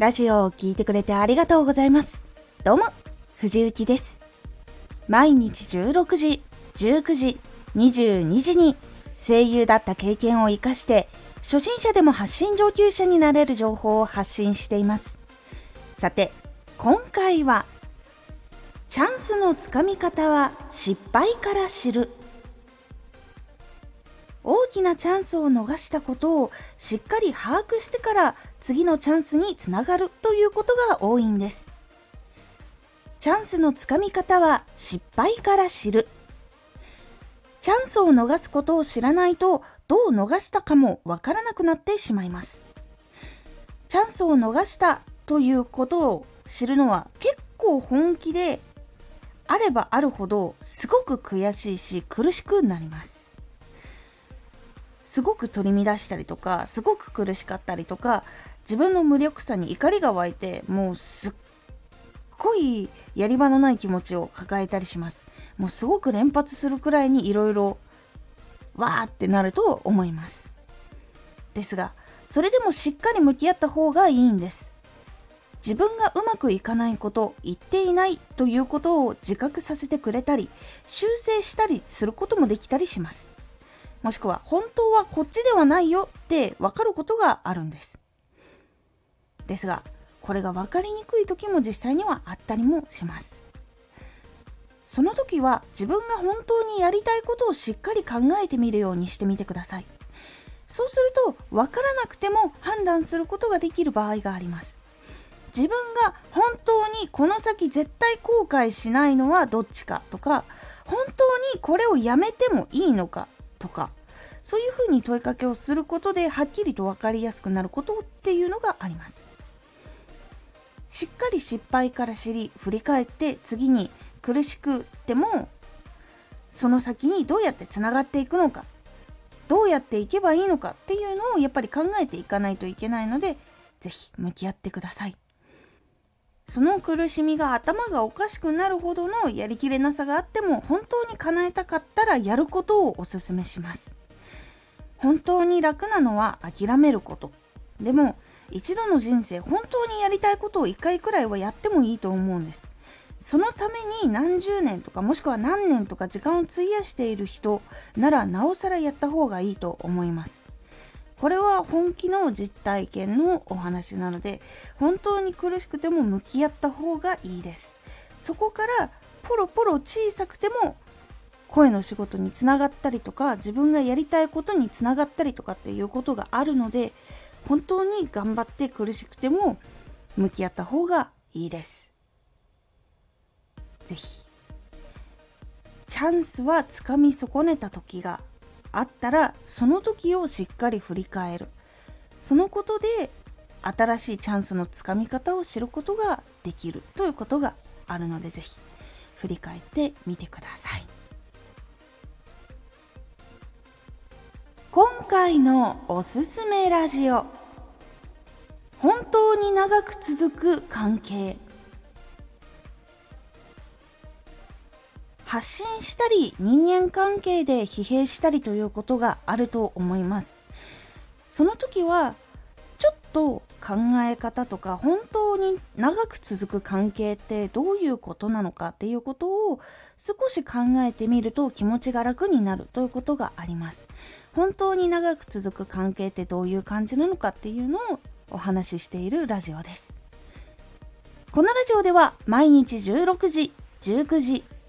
ラジオを聴いてくれてありがとうございます。どうも、藤幸です。毎日16時、19時、22時に声優だった経験を活かして初心者でも発信上級者になれる情報を発信しています。さて、今回はチャンスのつかみ方は失敗から知る大きなチャンスを逃したことをしっかり把握してから次のチャンスにつながるということが多いんです。チャンスのつかみ方は失敗から知る。チャンスを逃すことを知らないとどう逃したかもわからなくなってしまいます。チャンスを逃したということを知るのは結構本気であればあるほどすごく悔しいし苦しくなります。すごく取り乱したりとかすごく苦しかったりとか自分の無力さに怒りが湧いてもうすっごいやり場のない気持ちを抱えたりします。もうすごく連発するくらいにいろいろわーってなると思います。ですがそれでもしっかり向き合った方がいいんです。自分がうまくいかないこと言っていないということを自覚させてくれたり修正したりすることもできたりします。もしくは本当はこっちではないよってわかることがあるんです。ですが、これが分かりにくい時も実際にはあったりもします。その時は自分が本当にやりたいことをしっかり考えてみるようにしてみてください。そうすると分からなくても判断することができる場合があります。自分が本当にこの先絶対後悔しないのはどっちかとか本当にこれをやめてもいいのかとかそういうふうに問いかけをすることではっきりと分かりやすくなることっていうのがあります。しっかり失敗から知り振り返って次に苦しくてもその先にどうやってつながっていくのかどうやっていけばいいのかっていうのをやっぱり考えていかないといけないので是非向き合ってください。その苦しみが頭がおかしくなるほどのやりきれなさがあっても本当に叶えたかったらやることをおすすめします。本当に楽なのは諦めること。でも一度の人生本当にやりたいことを一回くらいはやってもいいと思うんです。そのために何十年とかもしくは何年とか時間を費やしている人ならなおさらやった方がいいと思います。これは本気の実体験のお話なので本当に苦しくても向き合った方がいいです。そこからポロポロ小さくても声の仕事につながったりとか自分がやりたいことにつながったりとかっていうことがあるので本当に頑張って苦しくても向き合った方がいいです。是非チャンスはつかみ損ねた時があったらその時をしっかり振り返る。そのことで新しいチャンスのつかみ方を知ることができるということがあるので是非振り返ってみてください。今回のおすすめラジオ。本当に長く続く関係。発信したり人間関係で疲弊したりということがあると思います。その時はちょっと考え方とか本当に長く続く関係ってどういうことなのかっていうことを少し考えてみると気持ちが楽になるということがあります。本当に長く続く関係ってどういう感じなのかっていうのをお話ししているラジオです。このラジオでは毎日16時19時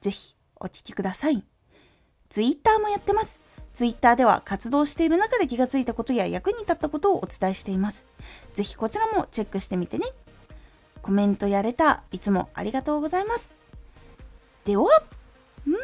ぜひお聴きください。ツイッターもやってます。ツイッターでは活動している中で気がついたことや役に立ったことをお伝えしています。ぜひこちらもチェックしてみてね。コメントやれたいつもありがとうございます。では、また